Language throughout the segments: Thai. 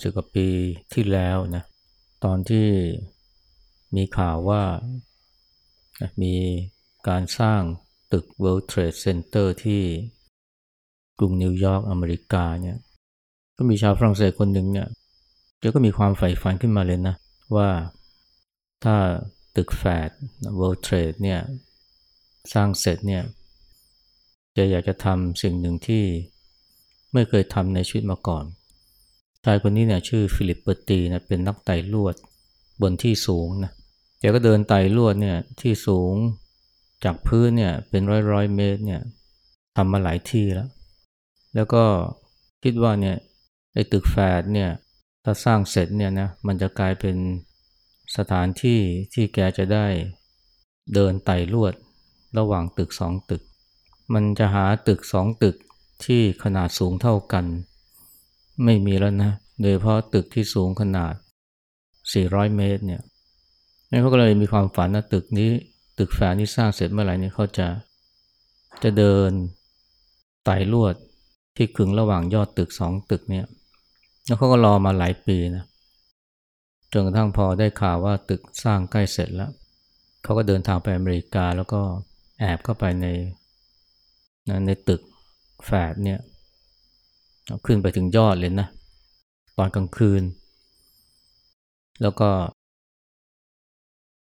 30 กว่าปีที่แล้วนะตอนที่มีข่าวว่ามีการสร้างตึก World Trade Center ที่กรุงนิวยอร์กอเมริกาเนี่ยก็มีชาวฝรั่งเศสคนหนึ่งเนี่ยแกก็มีความใฝ่ฝันขึ้นมาเลยนะ ว่าถ้าตึกแฟด World Trade เนี่ยสร้างเสร็จเนี่ยจะอยากจะทำสิ่งหนึ่งที่ไม่เคยทำในชีวิตมาก่อน ชายคนนี้เนี่ยชื่อฟิลิปเปอร์ตีนะเป็นนักไต่ลวดบนที่สูงนะแกก็เดินไต่ลวดเนี่ยที่สูงจากพื้นเนี่ยเป็นร้อยร้อยเมตรเนี่ยทำมาหลายที่แล้ว แล้วก็คิดว่าเนี่ยไอ้ตึกแฝดเนี่ยถ้าสร้างเสร็จเนี่ยนะมันจะกลายเป็นสถานที่ที่แกจะได้เดินไต่ลวดระหว่างตึกสองตึก มันจะหาตึกสองตึกที่ขนาดสูงเท่ากัน ไม่มีแล้วนะ โดยเพราะตึกที่สูงขนาด 400 เมตรเนี่ยนั่นเขาก็เลยมีความฝันนะตึกนี้ตึกแฝดนี้สร้างเสร็จเมื่อไหร่เนี่ยเขาจะจะเดินไต่ลวดที่ขึงระหว่างยอดตึกสองตึกเนี่ยแล้วเขาก็รอมาหลายปีนะจนกระทั่งพอได้ข่าวว่าตึกสร้างใกล้เสร็จแล้วเขาก็เดินทางไปอเมริกาแล้วก็แอบเข้าไปในในตึกแฝดเนี่ยขึ้นไปถึงยอดเลยนะ อนกลางคืน แล้วก็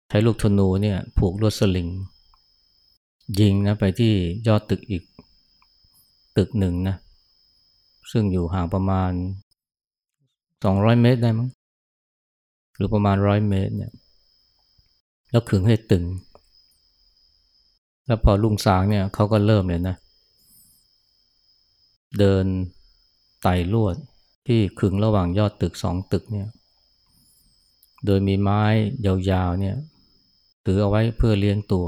ใช้ลูกธนูเนี่ยผูกลวดสลิง ยิงนะไปที่ยอดตึกอีกตึกหนึ่งนะ ซึ่งอยู่ห่างประมาณ 200 เมตรได้มั้งหรือประมาณ 100 เมตรเนี่ย แล้วขึงให้ตึง แล้วพอลุงสางเนี่ยเขาก็เริ่มเลยนะ เดินไต่ลวด ที่ขึงระหว่างยอดตึกสองตึกเนี่ยโดยมีไม้ยาวๆเนี่ยถือเอาไว้เพื่อเลี้ยงตัว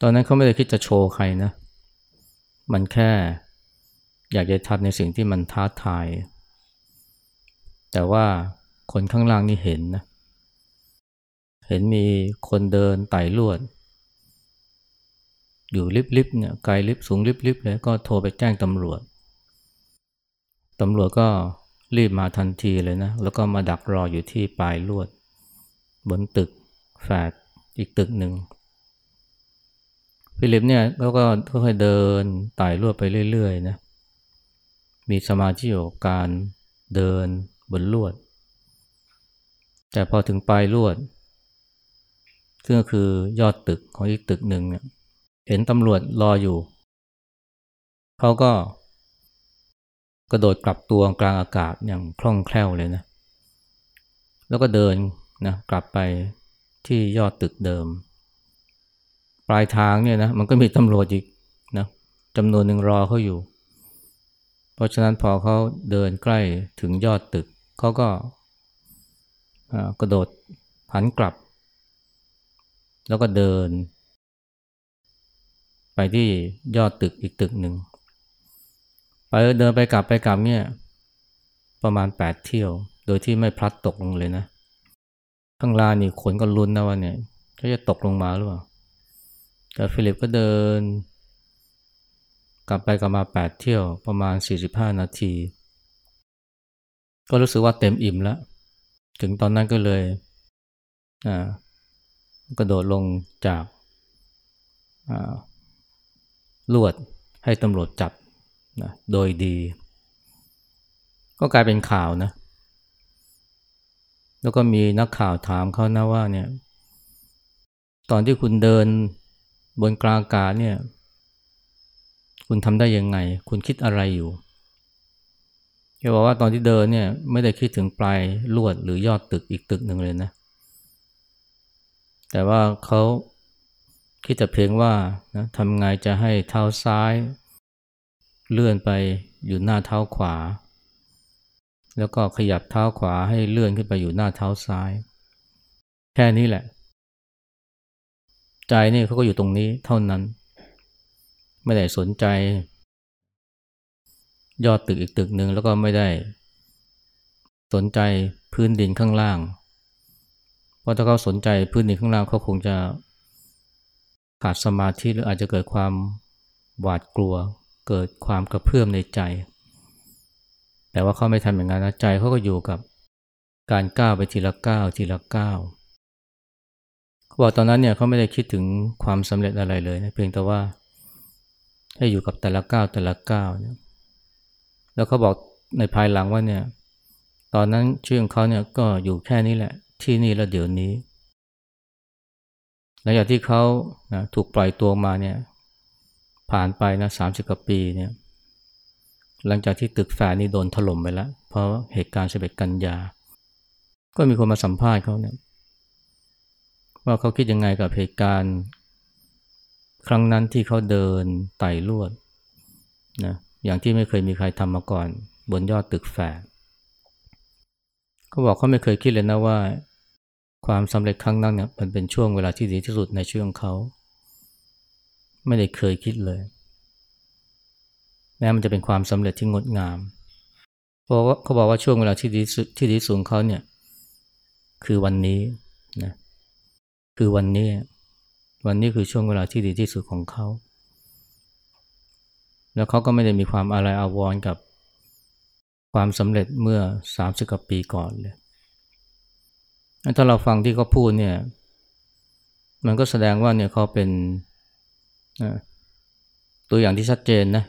ตอนนั้นเขาไม่ได้คิดจะโชว์ใครนะ มันแค่อยากจะทำในสิ่งที่มันท้าทาย แต่ว่าคนข้างล่างนี่เห็นนะ เห็นมีคนเดินไต่ลวด อยู่ลิบๆเนี่ยไกลลิบสูงลิบๆเลยก็โทรไปแจ้งตำรวจ ตำรวจก็รีบมาทันทีเลยนะ แล้วก็มาดักรออยู่ที่ปลายลวด บนตึกแฝดอีกตึกหนึ่ง ฟิลิปเนี่ยเขาก็ค่อยๆเดินไต่ลวดไปเรื่อยๆนะ มีสมาธิกับการเดินบนลวด แต่พอถึงปลายลวด ซึ่งก็คือยอดตึกของอีกตึกหนึ่งเนี่ย เห็นตำรวจรออยู่ เขาก็ กระโดดกลับตัวกลางอากาศอย่างคล่องแคล่วเลยนะ แล้วก็เดินนะกลับไปที่ยอดตึกเดิม ปลายทางเนี่ยนะมันก็มีตำรวจอีกนะจำนวนหนึ่งรอเขาอยู่ เพราะฉะนั้นพอเขาเดินใกล้ถึงยอดตึกเขาก็กระโดดหันกลับ แล้วก็เดิน ไปที่ยอดตึกอีกตึกหนึ่ง ไปเดินไปกลับไปกลับเนี่ยประมาณแปดเที่ยว โดยที่ไม่พลัดตกลงเลยนะ ข้างล่างนี่คนก็ลุ้นนะว่าเนี่ยจะตกลงมาหรือเปล่า แต่ฟิลิปก็เดิน กลับไปกลับมาแปดเที่ยวประมาณสี่สิบห้านาที ก็รู้สึกว่าเต็มอิ่มแล้ว ถึงตอนนั้นก็เลยอ่ากระโดดลงจากลวดให้ตำรวจจับ นะโดยดี ก็กลายเป็นข่าวนะ แล้วก็มีนักข่าวถามเขานะว่าเนี่ย ตอนที่คุณเดินบนกลางอากาศเนี่ย คุณทำได้ยังไง คุณคิดอะไรอยู่เขาบอกว่าตอนที่เดินเนี่ยไม่ได้คิดถึงปลายลวดหรือยอดตึกอีกตึกหนึ่งเลยนะ แต่ว่าเขาคิดแต่เพียงว่านะทำไงจะให้เท้าซ้าย เลื่อนไปอยู่หน้าเท้าขวา แล้วก็ขยับเท้าขวาให้เลื่อนขึ้นไปอยู่หน้าเท้าซ้าย แค่นี้แหละ ใจนี่เขาก็อยู่ตรงนี้เท่านั้น ไม่ได้สนใจ ยอดตึกอีกตึกหนึ่งแล้วก็ไม่ได้ สนใจพื้นดินข้างล่าง เพราะถ้าเขาสนใจพื้นดินข้างล่างเขาคงจะขาดสมาธิหรืออาจจะเกิดความหวาดกลัว เกิดความกระเพื่อมในใจ แต่ว่าเขาไม่ทำอย่างนั้นนะใจเขาก็อยู่กับการก้าวไปทีละก้าวทีละก้าวเขาบอกตอนนั้นเนี่ยเขาไม่ได้คิดถึงความสำเร็จอะไรเลยนะเพียงแต่ว่า ให้อยู่กับแต่ละก้าวแต่ละก้าวเนี่ยแล้วเขาบอกในภายหลังว่าเนี่ย ตอนนั้นชื่อของเขาเนี่ยก็อยู่แค่นี้แหละ ที่นี่แล้วเดี๋ยวนี้หลังจากที่เขานะถูกปล่อยตัวมาเนี่ย ผ่านไปนะสามสิบกว่าปีเนี่ยหลังจากที่ตึกแฝดนี่โดนถล่มไปแล้ว เพราะเหตุการณ์เสบ็ดกันยา ก็มีคนมาสัมภาษณ์เขาเนี่ยว่าเขาคิดยังไงกับเหตุการณ์ ครั้งนั้นที่เขาเดินไต่ลวดนะอย่างที่ไม่เคยมีใครทำมาก่อน บนยอดตึกแฝดเขาบอกเขาไม่เคยคิดเลยนะว่า ความสำเร็จครั้งนั้นเนี่ยมันเป็นช่วงเวลาที่ดีที่สุดในชีวิตของเขา ไม่ได้เคยคิดเลยแม้มันจะเป็นความสำเร็จที่งดงาม เพราะว่าเขาบอกว่าช่วงเวลาที่ดีที่ดีสุดเขาเนี่ย คือวันนี้นะคือวันนี้ วันนี้คือช่วงเวลาที่ดีที่สุดของเขา แล้วเขาก็ไม่ได้มีความอะไรอาวรกับ ความสำเร็จเมื่อสามสิบกว่าปีก่อนเลยถ้าเราฟังที่เขาพูดเนี่ย มันก็แสดงว่าเนี่ยเขาเป็น ตัวอย่างที่ชัดเจนนะ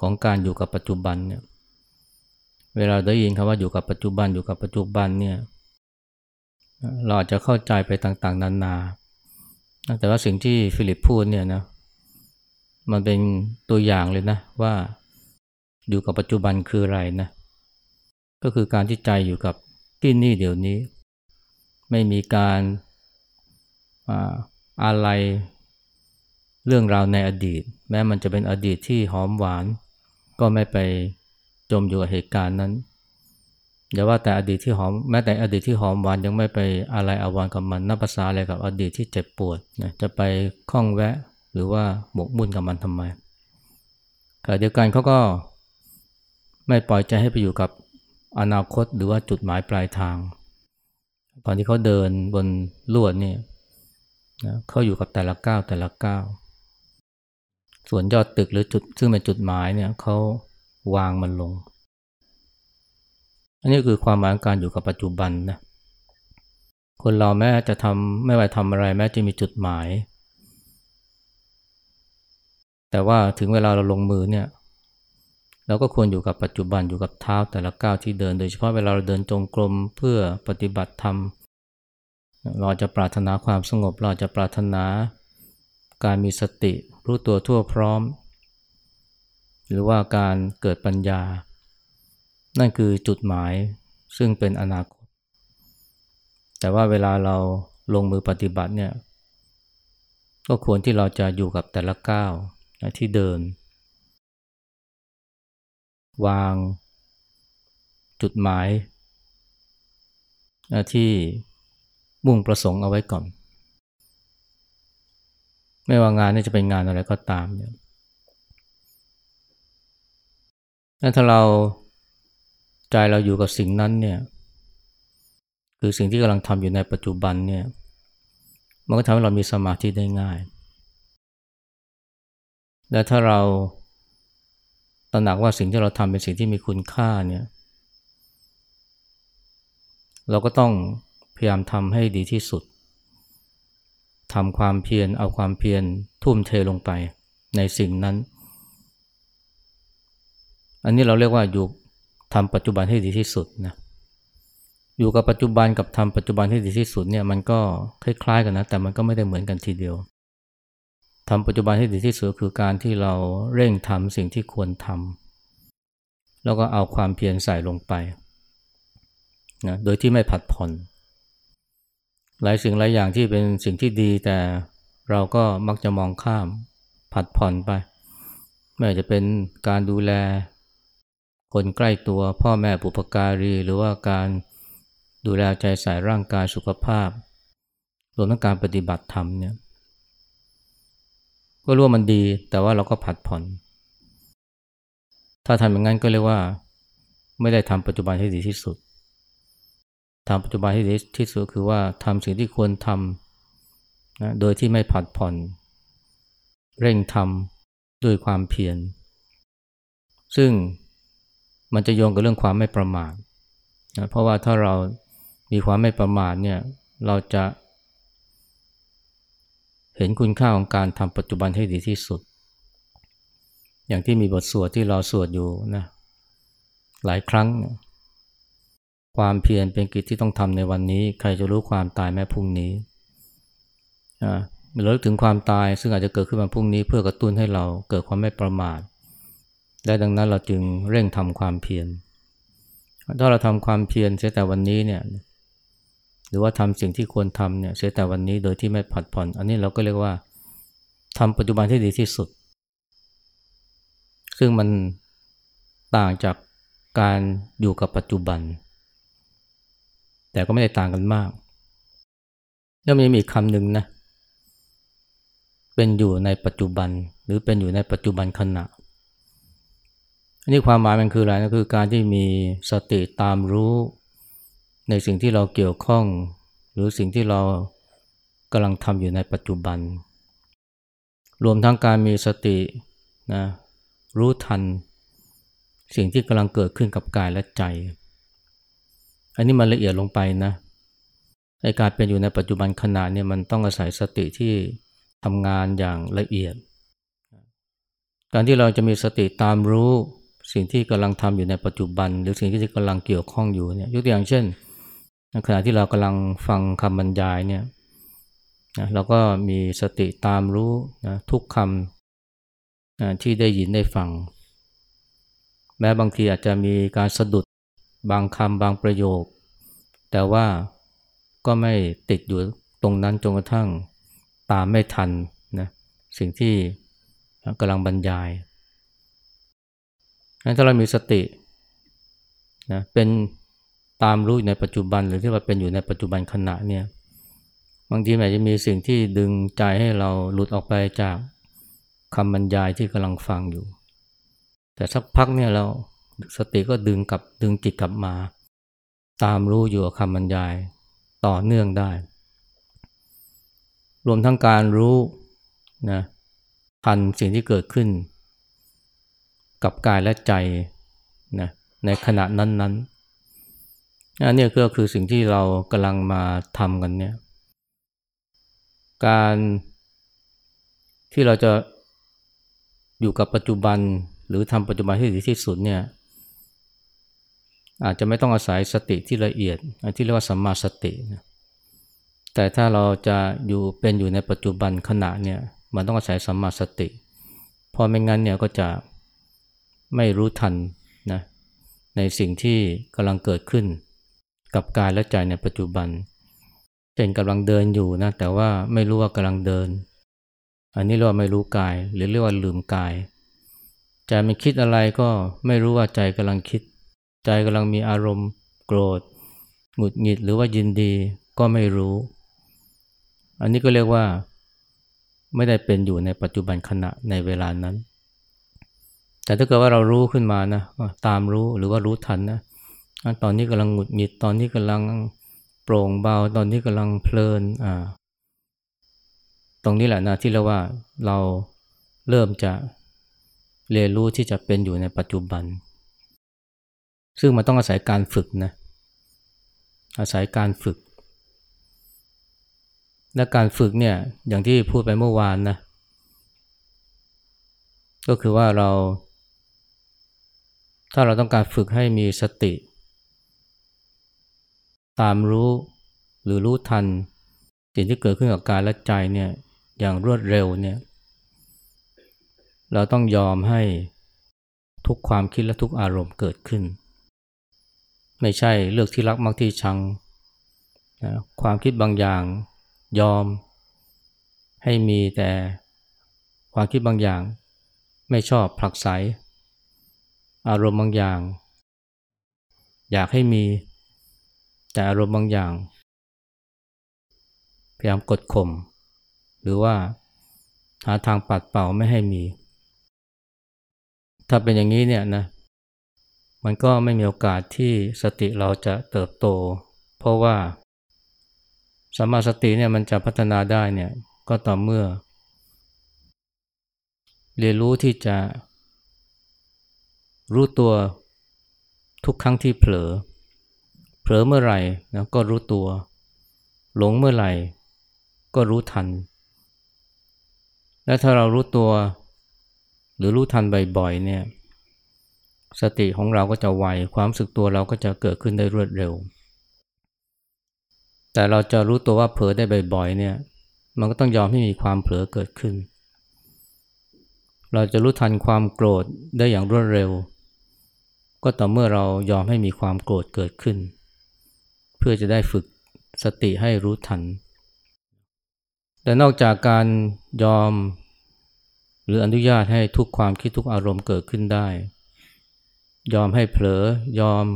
ของการอยู่กับปัจจุบันเนี่ยเวลาได้ยินคำว่าอยู่กับปัจจุบันอยู่กับปัจจุบันเนี่ยเราอาจจะเข้าใจไปต่างๆ นานา แต่ว่าสิ่งที่ฟิลิปพูดเนี่ยนะมันเป็นตัวอย่างเลยนะว่าอยู่กับปัจจุบันคืออะไรนะก็คือการที่ใจอยู่กับที่นี่เดี๋ยวนี้ ไม่มีการอะไร เรื่องราวในอดีต แม้มันจะเป็นอดีตที่หอมหวาน ก็ไม่ไปจมอยู่กับเหตุการณ์นั้นอย่าว่าแต่อดีตที่หอมแม้แต่อดีตที่หอมหวานยังไม่ไปอะไรอาวรกับมันนับภาษาอะไรกับอดีตที่เจ็บปวดนะจะไปคล้องแวะหรือว่าหมกมุ่นกับมันทำไมขณะเดียวกันเขาก็ไม่ปล่อยใจให้ไปอยู่กับอนาคตหรือว่าจุดหมายปลายทาง ตอนที่เขาเดินบนลวดนี่นะเขาอยู่กับแต่ละก้าวแต่ละก้าว ส่วนยอดตึกหรือจุดซึ่งเป็นจุดหมายเนี่ยเขาวางมันลง อันนี้คือความหมายการอยู่กับปัจจุบันนะคนเราแม้จะทำไม่ว่าทำอะไรแม้จะมีจุดหมาย แต่ว่าถึงเวลาเราลงมือเนี่ยเราก็ควรอยู่กับปัจจุบันอยู่กับเท้าแต่ละก้าวที่เดิน โดยเฉพาะเวลาเราเดินจงกรมเพื่อปฏิบัติธรรมเราจะปรารถนาความสงบ เราจะปรารถนาการมีสติ รู้ตัวทั่วพร้อม หรือว่าการเกิดปัญญา นั่นคือจุดหมายซึ่งเป็นอนาคต แต่ว่าเวลาเราลงมือปฏิบัติเนี่ยก็ควรที่เราจะอยู่กับแต่ละก้าวที่เดิน วางจุดหมายที่มุ่งประสงค์เอาไว้ก่อน ไม่ว่างานนี่จะเป็นงานอะไรก็ตามเนี่ยถ้าเราใจเราอยู่กับสิ่งนั้นเนี่ย คือสิ่งที่กำลังทำอยู่ในปัจจุบันเนี่ย มันก็ทำให้เรามีสมาธิได้ง่าย และถ้าเราตระหนักว่าสิ่งที่เราทำเป็นสิ่งที่มีคุณค่าเนี่ย เราก็ต้องพยายามทำให้ดีที่สุด ทำความเพียรเอาความเพียรทุ่มเทลงไปในสิ่งนั้น อันนี้เราเรียกว่าอยู่ทำปัจจุบันให้ดีที่สุดนะอยู่กับปัจจุบันกับทำปัจจุบันให้ดีที่สุดเนี่ยมันก็คล้ายๆกันนะแต่มันก็ไม่ได้เหมือนกันทีเดียวทำปัจจุบันให้ดีที่สุดคือการที่เราเร่งทำสิ่งที่ควรทำแล้วก็เอาความเพียรใส่ลงไปนะโดยที่ไม่ผัดผ่อน หลายสิ่งหลายอย่างที่เป็นสิ่งที่ดี แต่เราก็มักจะมองข้ามผัดผ่อนไป ไม่ว่าจะเป็นการดูแล คนใกล้ตัวพ่อแม่ปุปการี หรือว่าการดูแลใจใส่ร่างกายสุขภาพรวมทั้งการปฏิบัติธรรมเนี่ยก็รู้ว่ามันดี แต่ว่าเราก็ผัดผ่อน ถ้าทำอย่างนั้นก็เรียกว่า ไม่ได้ทำปัจจุบันให้ดีที่สุด ทำปัจจุบันให้ดีที่สุดคือว่าทำสิ่งที่ควรทำนะโดยที่ไม่ผัดผ่อน เร่งทำด้วยความเพียรซึ่งมันจะโยงกับเรื่องความไม่ประมาทนะเพราะว่าถ้าเรามีความไม่ประมาทเนี่ยเราจะ เห็นคุณค่าของการทำปัจจุบันให้ดีที่สุด อย่างที่มีบทสวดที่เราสวดอยู่นะหลายครั้ง ความเพียรเป็นกิจที่ต้องทำในวันนี้ ใครจะรู้ความตายแม้พรุ่งนี้เราลึกถึงความตายซึ่งอาจจะเกิดขึ้นมาพรุ่งนี้ เพื่อกระตุ้นให้เราเกิดความไม่ประมาทและดังนั้นเราจึงเร่งทำความเพียรถ้าเราทำความเพียรเสียแต่วันนี้เนี่ยหรือว่าทำสิ่งที่ควรทำเนี่ยเสียแต่วันนี้โดยที่ไม่ผัดผ่อน อันนี้เราก็เรียกว่าทำปัจจุบันที่ดีที่สุด ซึ่งมันต่างจากการอยู่กับปัจจุบัน แต่ก็ไม่ได้ต่างกันมาก แล้วมีอีกคำหนึ่งนะ เป็นอยู่ในปัจจุบันหรือเป็นอยู่ในปัจจุบันขณะอันนี้ความหมายมันคืออะไรนะคือการที่มีสติตามรู้ ในสิ่งที่เราเกี่ยวข้อง หรือสิ่งที่เรากำลังทำอยู่ในปัจจุบัน รวมทั้งการมีสตินะรู้ทัน สิ่งที่กำลังเกิดขึ้นกับกายและใจ อันนี้มันละเอียดลงไปนะในการเป็นอยู่ในปัจจุบันขณะเนี่ยมันต้องอาศัยสติที่ทำงานอย่างละเอียด การที่เราจะมีสติตามรู้สิ่งที่กำลังทำอยู่ในปัจจุบัน หรือสิ่งที่กำลังเกี่ยวข้องอยู่เนี่ยยกตัวอย่างเช่นขณะที่เรากำลังฟังคำบรรยายเนี่ยนะเราก็มีสติตามรู้นะทุกคำนะที่ได้ยินได้ฟัง แม้บางทีอาจจะมีการสะดุด บางคำบางประโยค แต่ว่าก็ไม่ติดอยู่ตรงนั้นจนกระทั่งตามไม่ทันนะสิ่งที่กำลังบรรยายถ้าเรามีสตินะเป็นตามรู้ในปัจจุบันหรือที่ว่าเป็นอยู่ในปัจจุบันขณะเนี่ยบางทีอาจจะมีสิ่งที่ดึงใจให้เราหลุดออกไปจากคำบรรยายที่กำลังฟังอยู่ แต่สักพักเนี่ยเรา สติก็ดึงกลับดึงจิตกลับมา ตามรู้อยู่กับคำบรรยายต่อเนื่องได้ รวมทั้งการรู้นะทันสิ่งที่เกิดขึ้น กับกายและใจนะในขณะนั้นๆอันนี้ก็คือสิ่งที่เรากำลังมาทำกันเนี่ยการที่เราจะอยู่กับปัจจุบันหรือทำปัจจุบันที่ดีที่สุดเนี่ย อาจจะไม่ต้องอาศัยสติที่ละเอียดที่เรียกว่าสัมมาสตินะแต่ถ้าเราจะอยู่เป็นอยู่ในปัจจุบันขณะเนี่ยมันต้องอาศัยสัมมาสติพอไม่งั้นเนี่ยก็จะไม่รู้ทันนะในสิ่งที่กำลังเกิดขึ้น กับกายและใจในปัจจุบันเช่นกำลังเดินอยู่นะแต่ว่าไม่รู้ว่ากำลังเดิน อันนี้เรียกว่าไม่รู้กาย หรือเรียกว่าลืมกาย ใจมันคิดอะไรก็ไม่รู้ว่าใจกำลังคิด ใจกำลังมีอารมณ์โกรธ หงุดหงิดหรือว่ายินดีก็ไม่รู้ อันนี้ก็เรียกว่าไม่ได้เป็นอยู่ในปัจจุบันขณะในเวลานั้น แต่ถ้าเกิดว่าเรารู้ขึ้นมานะตามรู้หรือว่ารู้ทันนะตอนนี้กำลังหงุดหงิดตอนนี้กำลังโปร่งเบาตอนนี้กำลังเพลินอ่าตรงนี้แหละนะที่เราว่าเราเริ่มจะเรียนรู้ที่จะเป็นอยู่ในปัจจุบัน ซึ่งมันต้องอาศัยการฝึกนะ อาศัยการฝึก และการฝึกเนี่ยอย่างที่พูดไปเมื่อวานนะ ก็คือว่าเรา ถ้าเราต้องการฝึกให้มีสติ ตามรู้หรือรู้ทัน สิ่งที่เกิดขึ้นกับกายและใจเนี่ยอย่างรวดเร็วเนี่ยเราต้องยอมให้ทุกความคิดและทุกอารมณ์เกิดขึ้น ไม่ใช่เลือกที่รักมักที่ชังนะความคิดบางอย่างยอม ให้มีแต่ความคิดบางอย่าง ไม่ชอบผลักไสอารมณ์บางอย่าง อยากให้มีแต่อารมณ์บางอย่าง พยายามกดข่มหรือว่าหาทางปัดเป่าไม่ให้มี ถ้าเป็นอย่างนี้เนี่ยนะ มันก็ไม่มีโอกาสที่สติเราจะเติบโต เพราะว่าสมาสติเนี่ยมันจะพัฒนาได้เนี่ยก็ต่อเมื่อ เรียนรู้ที่จะ รู้ตัวทุกครั้งที่เผลอ เผลอเมื่อไหร่นะก็รู้ตัว หลงเมื่อไหร่ ก็รู้ทัน และถ้าเรารู้ตัว หรือรู้ทันบ่อยๆเนี่ย สติของเราก็จะไวความสึกตัวเราก็จะเกิดขึ้นได้รวดเร็ว แต่เราจะรู้ตัวว่าเผลอได้บ่อยๆเนี่ยมันก็ต้องยอมให้มีความเผลอเกิดขึ้น เราจะรู้ทันความโกรธได้อย่างรวดเร็ว ก็ต่อเมื่อเรายอมให้มีความโกรธเกิดขึ้น เพื่อจะได้ฝึกสติให้รู้ทัน แต่นอกจากการยอม หรืออนุญาตให้ทุกความคิดทุกอารมณ์เกิดขึ้นได้ ยอมให้เผลอยอม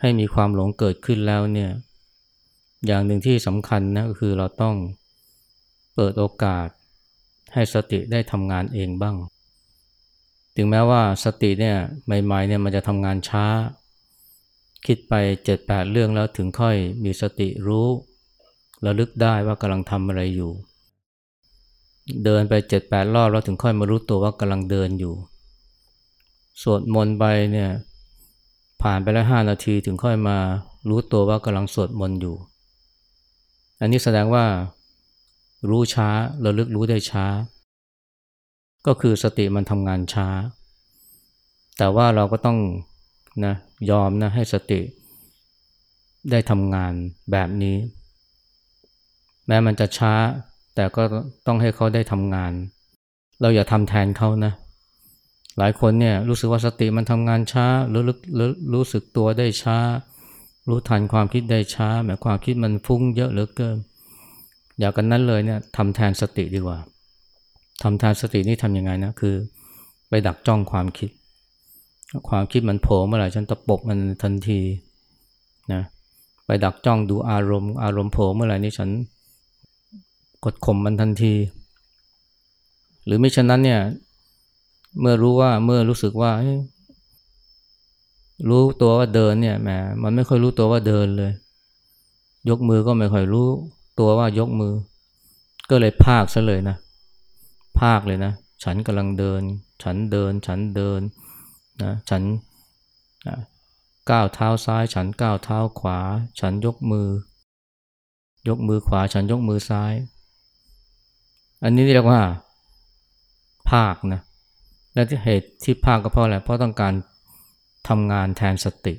ให้มีความหลงเกิดขึ้นแล้วเนี่ย อย่างหนึ่งที่สำคัญนะก็คือเราต้องเปิดโอกาสให้สติได้ทำงานเองบ้าง ถึงแม้ว่าสติเนี่ยใหม่ๆเนี่ยมันจะทำงานช้า คิดไปเจ็ดแปดเรื่องแล้วถึงค่อยมีสติรู้ระลึกได้ว่ากำลังทำอะไรอยู่ เดินไปเจ็ดแปดรอบแล้วถึงค่อยมารู้ตัวว่ากำลังเดินอยู่ สวดมนต์ไปเนี่ยผ่านไปแล้วห้านาทีถึงค่อยมารู้ตัวว่ากำลังสวดมนต์อยู่ อันนี้แสดงว่ารู้ช้าระลึกรู้ได้ช้า ก็คือสติมันทำงานช้า แต่ว่าเราก็ต้องนะยอมนะให้สติได้ทำงานแบบนี้ แม้มันจะช้า แต่ก็ต้องให้เขาได้ทำงาน เราอย่าทำแทนเขานะ หลายคนเนี่ยรู้สึกว่าสติมันทำงานช้าหรือรู้รู้สึกตัวได้ช้า รู้ทันความคิดได้ช้าแม้ความคิดมันฟุ้งเยอะเหลือเกินอย่ากันนั้นเลยเนี่ยทำแทนสติดีกว่าทำแทนสตินี่ทำยังไงนะคือ ไปดักจ้องความคิด ความคิดมันโผล่เมื่อไหร่ฉันตะปบมันทันทีนะไปดักจ้องดูอารมณ์ อารมณ์โผล่เมื่อไหร่นี่ฉันกดข่มมันทันที หรือไม่ฉะนั้นเนี่ย เมื่อรู้ว่าเมื่อรู้สึกว่า รู้ตัวว่าเดินเนี่ยแหมมันไม่ค่อยรู้ตัวว่าเดินเลย ยกมือก็ไม่ค่อยรู้ตัวว่ายกมือ ก็เลยภาคซะเลยนะ ภาคเลยนะ ฉันกำลังเดิน ฉันเดิน ฉันเดินนะฉันก้าวเท้าซ้าย ฉันก้าวเท้าขวา ฉันยกมือ ยกมือขวา ฉันยกมือซ้าย อันนี้เรียกว่า ภาคนะ และที่เหตุที่ภาคก็เพราะอะไรเพราะต้องการทำงานแทนสติ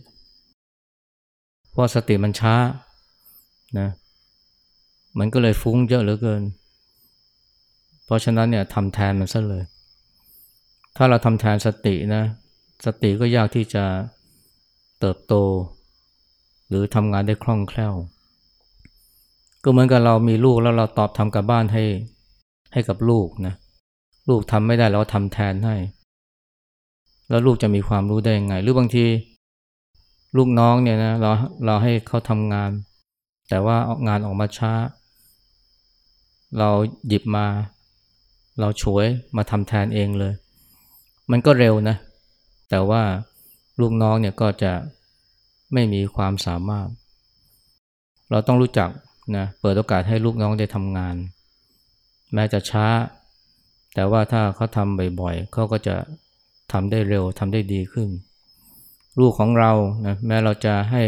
เพราะสติมันช้านะมันก็เลยฟุ้งเยอะเหลือเกิน เพราะฉะนั้นเนี่ยทำแทนมันซะเลย ถ้าเราทำแทนสตินะ สติก็ยากที่จะเติบโต หรือทำงานได้คล่องแคล่ว ก็เหมือนกับเรามีลูกแล้วเราตอบทำกับบ้านให้ให้กับลูกนะ ลูกทำไม่ได้เราก็ทำแทนให้ แล้วลูกจะมีความรู้ได้ยังไง หรือบางที ลูกน้องเนี่ยนะเราเราให้เขาทำงาน แต่ว่าออกงานออกมาช้า เราหยิบมา เราช่วยมาทำแทนเองเลย มันก็เร็วนะ แต่ว่าลูกน้องเนี่ยก็จะไม่มีความสามารถ เราต้องรู้จักนะเปิดโอกาสให้ลูกน้องได้ทำงาน แม้จะช้า แต่ว่าถ้าเขาทำบ่อยๆเขาก็จะทำได้เร็วทำได้ดีขึ้น ลูกของเรานะแม้เราจะให้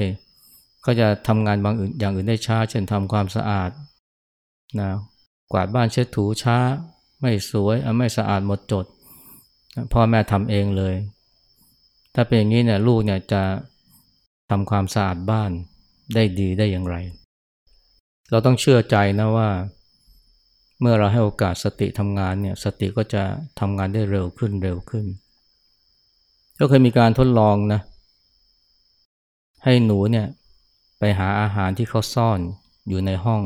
เขาจะทำงานบางอื่นอย่างอื่นได้ช้า เช่นทำความสะอาดนะกวาดบ้านเช็ดถูช้า ไม่สวยไม่สะอาดหมดจดพ่อแม่ทำเองเลย ถ้าเป็นอย่างนี้เนี่ยลูกเนี่ยจะทำความสะอาดบ้านได้ดีได้อย่างไร เราต้องเชื่อใจนะว่า เมื่อเราให้โอกาสสติทำงานเนี่ยสติก็จะทำงานได้เร็วขึ้นเร็วขึ้น ก็เคยมีการทดลองนะ ให้หนูเนี่ยไปหาอาหารที่เขาซ่อนอยู่ในห้อง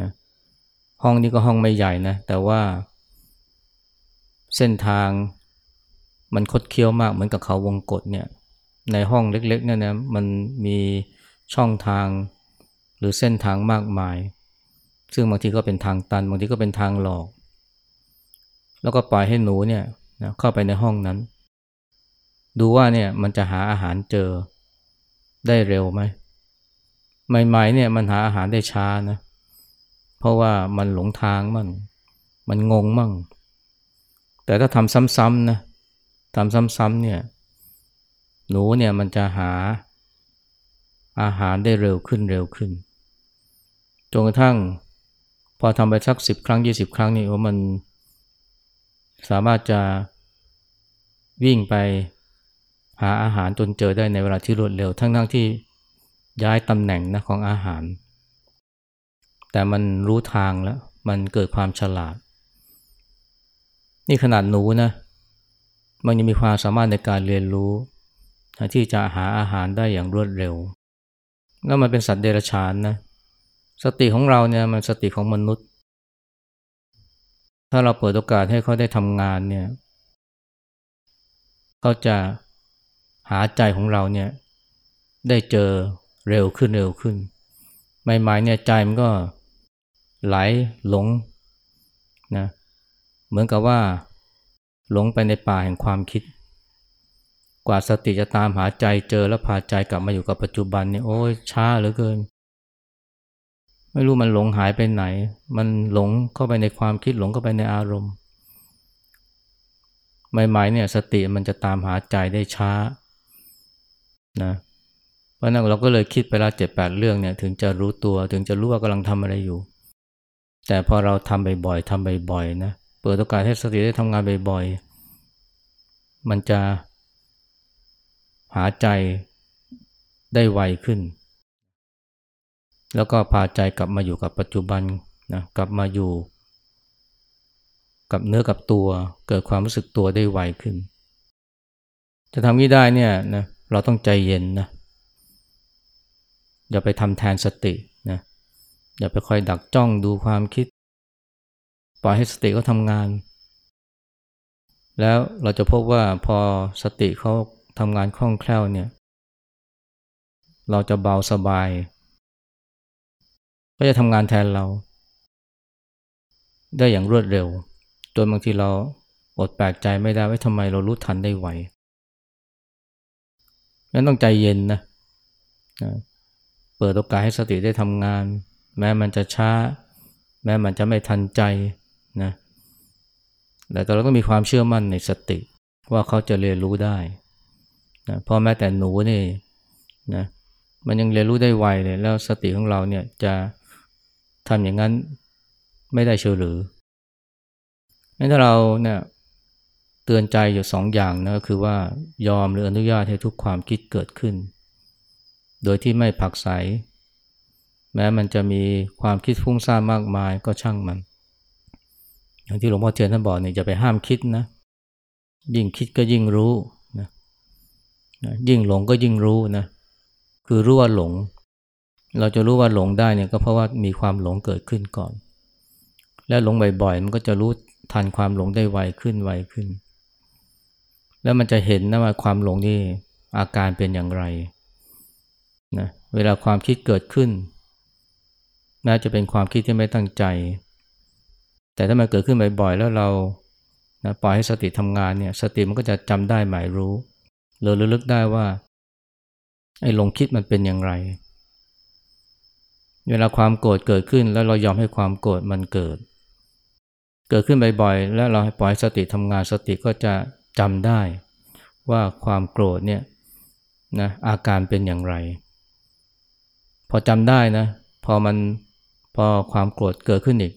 นะห้องนี้ก็ห้องไม่ใหญ่นะ แต่ว่าเส้นทางมันคดเคี้ยวมากเหมือนกับเขาวงกฏเนี่ย ในห้องเล็กๆเนี่ยนะมันมีช่องทางหรือเส้นทางมากมาย ซึ่งบางทีก็เป็นทางตัน บางทีก็เป็นทางหลอก แล้วก็ปล่อยให้หนูเนี่ยนะเข้าไปในห้องนั้น ดูว่าเนี่ยมันจะหาอาหารเจอได้เร็วไหมใหม่ๆเนี่ยมันหาอาหารได้ช้านะเพราะว่ามันหลงทางมั่งมันงงมั่ง แต่ถ้าทำซ้ำๆนะทำซ้ำๆเนี่ยหนูเนี่ยมันจะหาอาหารได้เร็วขึ้นเร็วขึ้นจนกระทั่ง พอทำไปสักสิบครั้งยี่สิบครั้งนี่ว่ามันสามารถจะวิ่งไปหาอาหารจนเจอได้ในเวลาที่รวดเร็ว ทั้งๆทที่ย้ายตำแหน่งนะของอาหาร แต่มันรู้ทางแล้ว มันเกิดความฉลาด นี่ขนาดหนูนะมันยังมีความสามารถในการเรียนรู้ที่จะหาอาหารได้อย่างรวดเร็ว แล้วมันเป็นสัตว์เดรัจฉานนะ สติของเราเนี่ยมันสติของมนุษย์ ถ้าเราเปิดโอกาสให้เขาได้ทำงานเนี่ยเขาจะหาใจของเราเนี่ยได้เจอเร็วขึ้นเร็วขึ้นใหม่ๆเนี่ยใจมันก็ไหลหลงนะเหมือนกับว่าหลงไปในป่าแห่งความคิด กว่าสติจะตามหาใจเจอแล้วพาใจกลับมาอยู่กับปัจจุบันเนี่ยโอ้ยช้าเหลือเกิน ไม่รู้มันหลงหายไปไหน มันหลงเข้าไปในความคิดหลงเข้าไปในอารมณ์ ใหม่ๆเนี่ยสติมันจะตามหาใจได้ช้านะเพราะนั้นเราก็เลยคิดไปละเจ็ดแปดเรื่องเนี่ยถึงจะรู้ตัวถึงจะรู้ว่ากำลังทำอะไรอยู่ แต่พอเราทำบ่อยๆทำบ่อยๆนะเปิดโอกาสให้สติได้ทำงานบ่อยๆมันจะหาใจได้ไวขึ้น แล้วก็พาใจกลับมาอยู่กับปัจจุบันนะกลับมาอยู่ กับเนื้อกับตัว เกิดความรู้สึกตัวได้ไวขึ้น จะทำนี้ได้เนี่ยนะเราต้องใจเย็นนะอย่าไปทำแทนสตินะอย่าไปคอยดักจ้องดูความคิด ปล่อยให้สติเขาทำงาน แล้วเราจะพบว่าพอสติเขาทำงานคล่องแคล่วเนี่ย เราจะเบาสบาย ก็จะทำงานแทนเรา ได้อย่างรวดเร็วจนบางทีเราอดแปลกใจไม่ได้ว่าทำไมเรารู้ทันได้ไวงั้นต้องใจเย็นนะนะเปิดโอกาสให้สติได้ทำงาน แม้มันจะช้า แม้มันจะไม่ทันใจนะแต่เราก็มีความเชื่อมั่นในสติว่าเขาจะเรียนรู้ได้นะเพราะแม้แต่หนูนี่นะมันยังเรียนรู้ได้ไวเลยแล้วสติของเราเนี่ยจะ ทำอย่างนั้นไม่ได้เชื่อหรืองั้นถ้าเราเนี่ยเตือนใจอยู่สองอย่างนะก็คือว่ายอมหรืออนุญาตให้ทุกความคิดเกิดขึ้น โดยที่ไม่ผักใส แม้มันจะมีความคิดฟุ้งซ่านมากมายก็ช่างมัน อย่างที่หลวงพ่อเทียนท่านบอกเนี่ยจะไปห้ามคิดนะ ยิ่งคิดก็ยิ่งรู้นะยิ่งหลงก็ยิ่งรู้นะ คือรู้ว่าหลง เราจะรู้ว่าหลงได้เนี่ยก็เพราะว่ามีความหลงเกิดขึ้นก่อน และหลงบ่อยๆ มันก็จะรู้ทันความหลงได้ไวขึ้นไวขึ้น แล้วมันจะเห็นนะว่าความหลงนี่อาการเป็นอย่างไรนะเวลาความคิดเกิดขึ้นแม้จะเป็นความคิดที่ไม่ตั้งใจ แต่ถ้ามันเกิดขึ้นบ่อยๆ แล้วเรานะปล่อยให้สติทำงานเนี่ย สติมันก็จะจำได้หมายรู้หรือะลึกได้ว่าไอ้หลงคิดมันเป็นอย่างไร เวลาความโกรธเกิดขึ้นแล้วเรายอมให้ความโกรธมันเกิด เกิดขึ้นบ่อยๆ แล้วเราปล่อยสติทำงานสติก็จะจำได้ ว่าความโกรธเนี่ยนะอาการเป็นอย่างไร พอจำได้นะพอมันพอความโกรธเกิดขึ้นอีก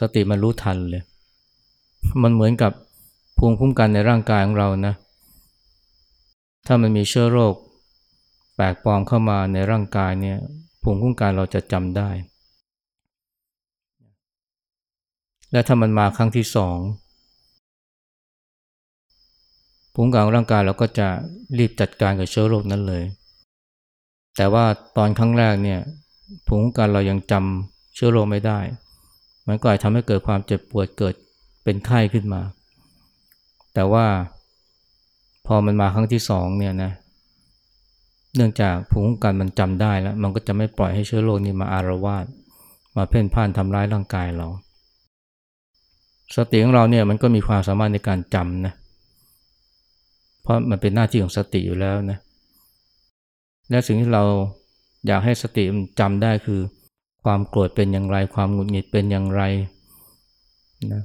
สติมันรู้ทันเลย มันเหมือนกับภูมิคุ้มกันในร่างกายของเรานะถ้ามันมีเชื้อโรคแปลกปลอมเข้ามาในร่างกายเนี่ย ภูมิคุ้มกันเราจะจำได้ และถ้ามันมาครั้งที่สองภูมิคุ้มกันร่างกายเราก็จะรีบจัดการกับเชื้อโรคนั้นเลย แต่ว่าตอนครั้งแรกเนี่ยภูมิคุ้มกันเรายังจำเชื้อโรคไม่ได้ มันก็อาจทำให้เกิดความเจ็บปวดเกิดเป็นไข้ขึ้นมา แต่ว่าพอมันมาครั้งที่สองเนี่ยนะ เนื่องจากภูมิคุ้มกันมันจำได้แล้ว มันก็จะไม่ปล่อยให้เชื้อโรคนี้มาอารวาสมาเพ่นพ่านทำร้ายร่างกายเรา สติของเราเนี่ยมันก็มีความสามารถในการจำนะเพราะมันเป็นหน้าที่ของสติอยู่แล้วนะและสิ่งที่เราอยากให้สติมันจำได้คือ ความโกรธเป็นอย่างไร ความหงุดหงิดเป็นอย่างไรนะ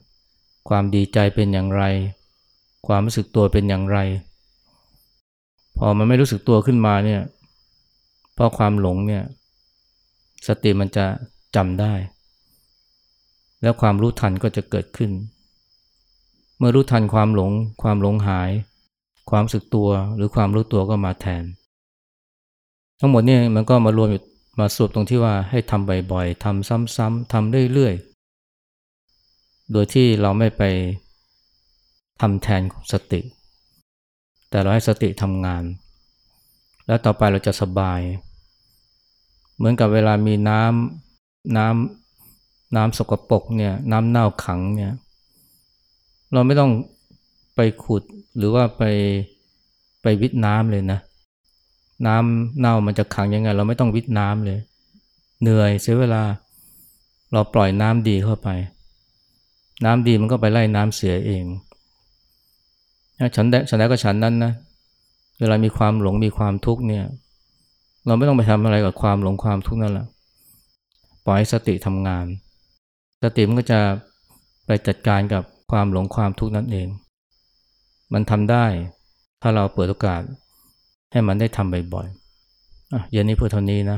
ความดีใจเป็นอย่างไร ความรู้สึกตัวเป็นอย่างไร พอมันไม่รู้สึกตัวขึ้นมาเนี่ยเพราะความหลงเนี่ยสติมันจะจำได้ แล้วความรู้ทันก็จะเกิดขึ้น เมื่อรู้ทันความหลง ความหลงหาย ความสึกตัวหรือความรู้ตัวก็มาแทน ทั้งหมดนี่มันก็มารวมอยู่มาสรุปตรงที่ว่าให้ทำบ่อยๆทำซ้ำๆทำเรื่อยๆ โดยที่เราไม่ไปทำแทนสติ แต่เราให้สติทำงาน แล้วต่อไปเราจะสบาย เหมือนกับเวลามีน้ำน้ำน้ำสกปรกเนี่ยน้ำเน่าขังเนี่ยเราไม่ต้องไปขุดหรือว่าไปไปวิทน้ำเลยนะ น้ำเน่ามันจะขังยังไง เราไม่ต้องวิทน้ำเลย เหนื่อยเสียเวลา เราปล่อยน้ำดีเข้าไป น้ำดีมันก็ไปไล่น้ำเสียเอง ฉันได้ฉันได้ก็ฉันนั้นนะเวลามีความหลงมีความทุกข์เนี่ย เราไม่ต้องไปทำอะไรกับความหลงความทุกข์นั่นแหละปล่อยสติทำงาน สติมันก็จะไปจัดการกับความหลงความทุกข์นั่นเอง มันทำได้ ถ้าเราเปิดโอกาสให้มันได้ทำบ่อยๆอะเย็นนี้เพื่อเท่านี้นะ